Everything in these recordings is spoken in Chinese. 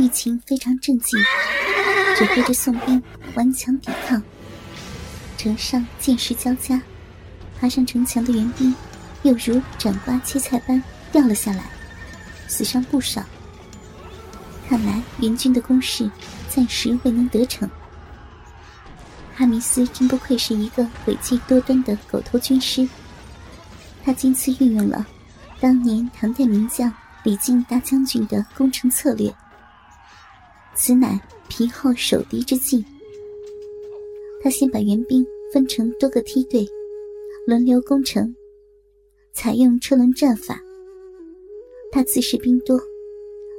玉琴非常震惊，指挥着宋兵顽强抵抗。城上箭石交加，爬上城墙的援兵又如斩瓜切菜般掉了下来，死伤不少。看来援军的攻势暂时未能得逞。哈密斯真不愧是一个诡计多端的狗头军师，他今次运用了当年唐代名将李靖大将军的攻城策略，此乃皮厚守敌之计。他先把援兵分成多个梯队，轮流攻城，采用车轮战法。他自恃兵多。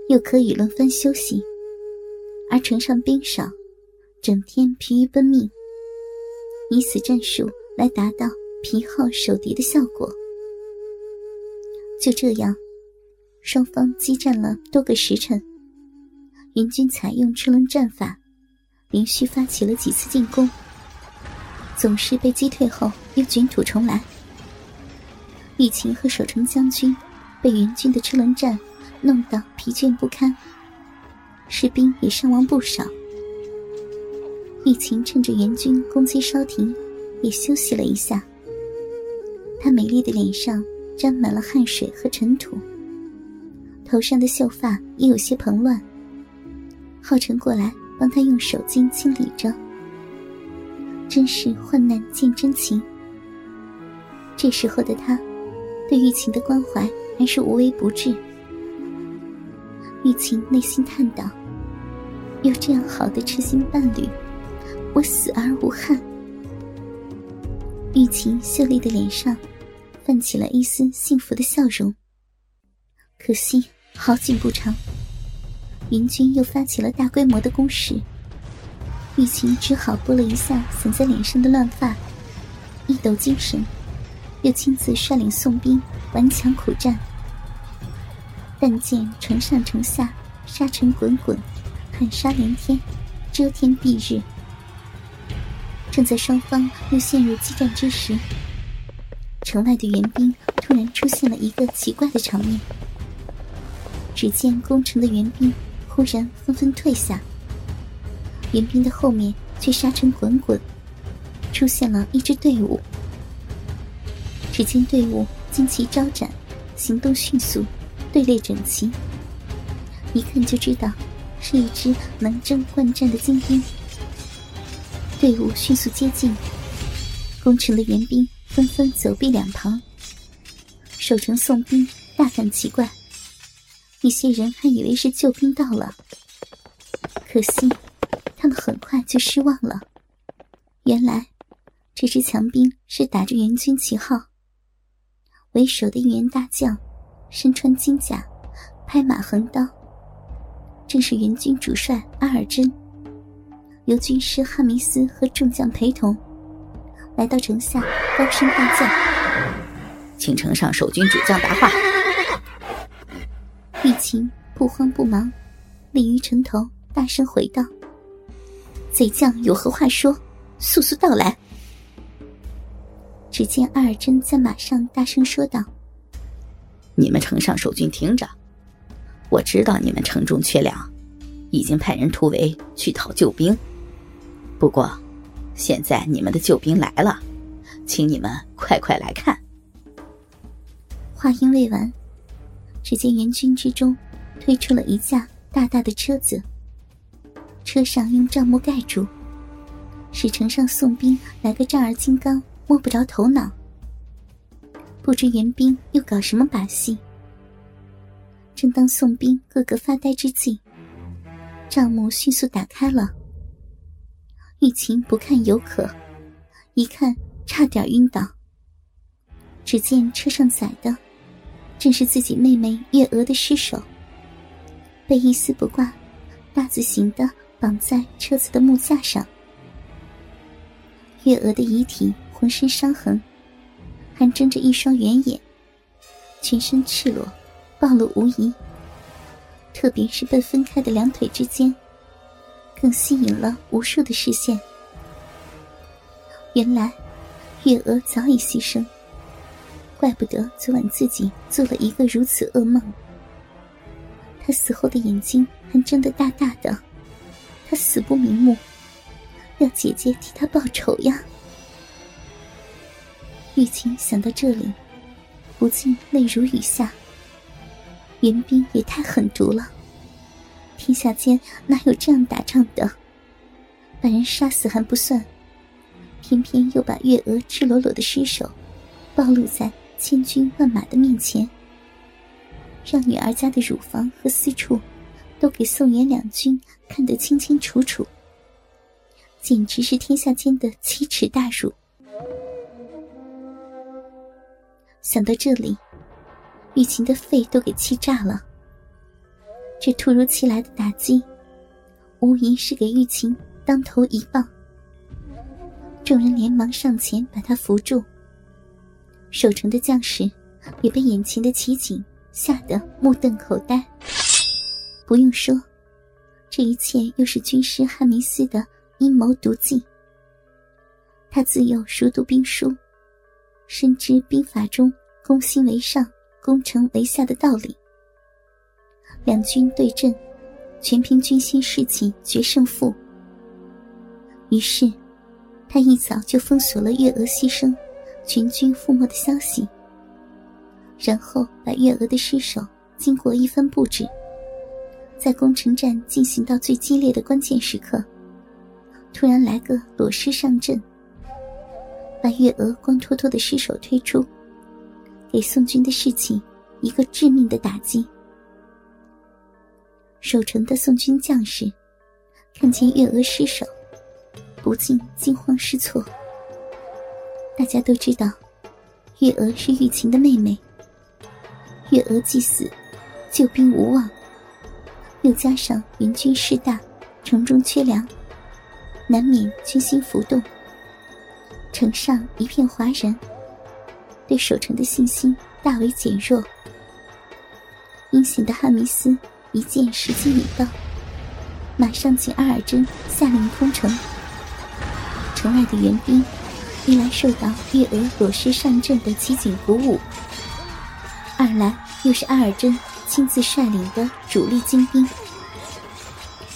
又可以轮番休息，而城上兵少，整天疲于奔命，以此战术来达到疲耗守敌的效果。就这样，双方激战了多个时辰，援军采用车轮战法，连续发起了几次进攻，总是被击退后又卷土重来。玉琴和守城将军被援军的车轮战。弄得疲倦不堪，士兵也伤亡不少。玉琴趁着援军攻击稍停，也休息了一下。她美丽的脸上沾满了汗水和尘土，头上的秀发也有些蓬乱。浩辰过来帮他用手巾清理着，真是患难见真情。这时候的他，对玉琴的关怀还是无微不至。玉琴内心叹道：“有这样好的痴心伴侣，我死而无憾。”玉琴秀丽的脸上泛起了一丝幸福的笑容。可惜好景不长，援军又发起了大规模的攻势。玉琴只好拨了一下散在脸上的乱发，一抖精神，又亲自率领宋兵顽强苦战。但见城上城下沙尘滚滚，喊杀连天，遮天蔽日。正在双方又陷入激战之时，城外的援兵突然出现了一个奇怪的场面。只见攻城的援兵忽然纷纷退下，援兵的后面却沙尘滚滚，出现了一支队伍。只见队伍旌旗招展，行动迅速。队列整齐，一看就知道是一支能征惯战的精兵。队伍迅速接近，攻城的援兵纷纷走避两旁。守城宋兵大感奇怪，一些人还以为是救兵到了，可惜他们很快就失望了。原来这支强兵是打着援军旗号，为首的一员大将。身穿金甲，拍马横刀，正是援军主帅阿尔真。由军师哈密斯和众将陪同，来到城下，高声大叫：“请城上守军主将答话。”玉琴不慌不忙，立于城头，大声回道：“贼将有何话说？速速到来。”只见阿尔真在马上大声说道。你们城上守军听着，我知道你们城中缺粮，已经派人突围去讨救兵。不过，现在你们的救兵来了，请你们快快来看。话音未完，只见援军之中推出了一架大大的车子，车上用帐幕盖住，使城上宋兵来个丈二金刚摸不着头脑。不知援兵又搞什么把戏？正当宋兵个个发呆之际，帐幕迅速打开了。玉琴不看犹可，一看差点晕倒。只见车上载的，正是自己妹妹月娥的尸首，被一丝不挂，大字形的绑在车子的木架上。月娥的遗体浑身伤痕。还睁着一双圆眼，全身赤裸，暴露无遗。特别是被分开的两腿之间，更吸引了无数的视线。原来，月娥早已牺牲，怪不得昨晚自己做了一个如此噩梦。他死后的眼睛还睁得大大的，他死不瞑目，要姐姐替他报仇呀！玉琴想到这里，不禁泪如雨下。袁冰也太狠毒了，天下间哪有这样打仗的？把人杀死还不算，偏偏又把月娥赤裸裸的尸首暴露在千军万马的面前，让女儿家的乳房和私处都给宋元两军看得清清楚楚，简直是天下间的奇耻大辱。想到这里。玉琴的肺都给气炸了。这突如其来的打击，无疑是给玉琴当头一棒。众人连忙上前把她扶住。守城的将士也被眼前的奇景吓得目瞪口呆。不用说，这一切又是军师汉弥斯的阴谋毒计。他自幼熟读兵书，深知兵法中攻心为上。攻城为下的道理。两军对阵，全凭军心士气决胜负。于是，他一早就封锁了月娥牺牲、全军覆没的消息。然后把月娥的尸首经过一番布置，在攻城战进行到最激烈的关键时刻，突然来个裸尸上阵，把月娥光秃秃的尸首推出。给宋军的士气一个致命的打击。守城的宋军将士看见月娥尸首，不禁惊慌失措。大家都知道，月娥是玉琴的妹妹。月娥既死，救兵无望。又加上援军势大，城中缺粮，难免军心浮动。城上一片哗然。对守城的信心大为减弱。阴险的汉密斯一见时机已到，马上请阿尔真下令攻城。城外的援兵一来受到月娥裸尸上阵的奇景鼓舞，二来又是阿尔真亲自率领的主力精兵，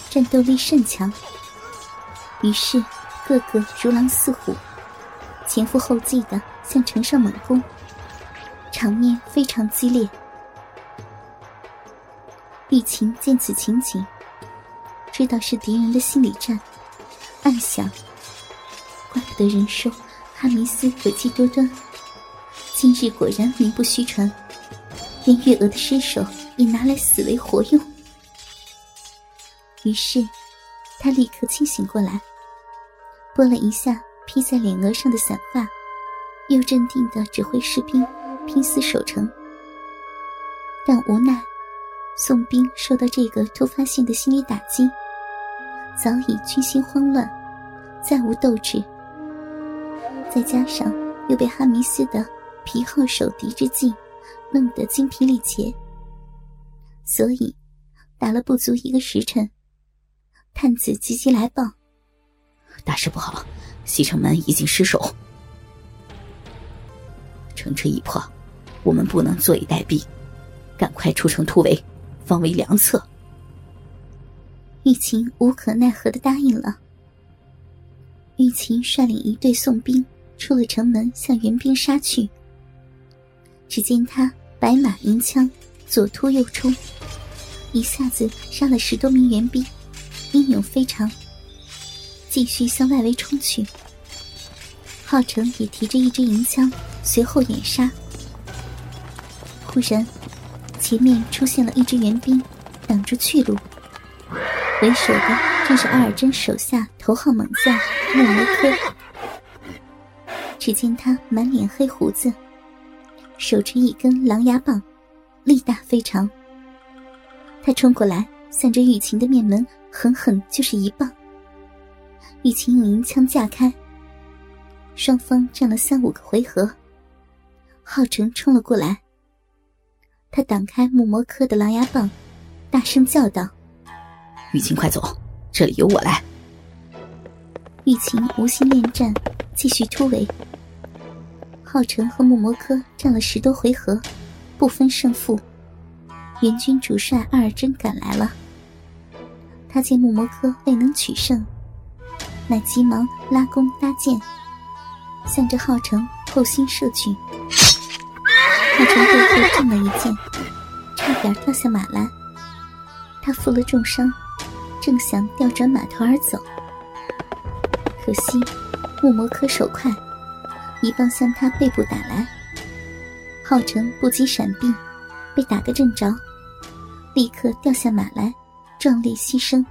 战斗力甚强。于是个个如狼似虎，前赴后继的。向城上猛攻，场面非常激烈。玉琴见此情景，知道是敌人的心理战，暗想：怪不得人说哈弥斯诡计多端，今日果然名不虚传，连月娥的尸首也拿来死为活用。于是，他立刻清醒过来，拨了一下披在脸额上的散发。又镇定的指挥士兵拼死守城，但无奈宋兵受到这个突发性的心理打击，早已军心慌乱，再无斗志。再加上又被哈弥斯的皮厚守敌之计弄得精疲力竭，所以打了不足一个时辰，探子急急来报：大事不好，西城门已经失守。城池已破，我们不能坐以待毙，赶快出城突围，方为良策。玉琴无可奈何的答应了。玉琴率领一队宋兵出了城门，向援兵杀去。只见他白马银枪，左突右冲，一下子杀了十多名援兵，英勇非常。继续向外围冲去。浩成也提着一支银枪。随后掩杀。忽然，前面出现了一支援兵，挡住去路。为首的正是阿尔真手下头号猛将穆摩科。只见他满脸黑胡子，手持一根狼牙棒，力大非常。他冲过来，向着玉琴的面门狠狠就是一棒。玉琴用银枪架开，双方战了三五个回合。浩成冲了过来，他挡开木魔科的狼牙棒，大声叫道：“玉琴，快走，这里由我来。”玉琴无心恋战，继续突围。浩成和木魔科战了十多回合，不分胜负。援军主帅阿尔真赶来了。他见木魔科未能取胜，乃急忙拉弓搭箭，向着浩成后心射去。浩成背后中了一箭，差点掉下马来。他负了重伤，正想调转马头而走，可惜木魔科手快，一棒向他背部打来。浩成不及闪避，被打个正着，立刻掉下马来，壮烈牺牲。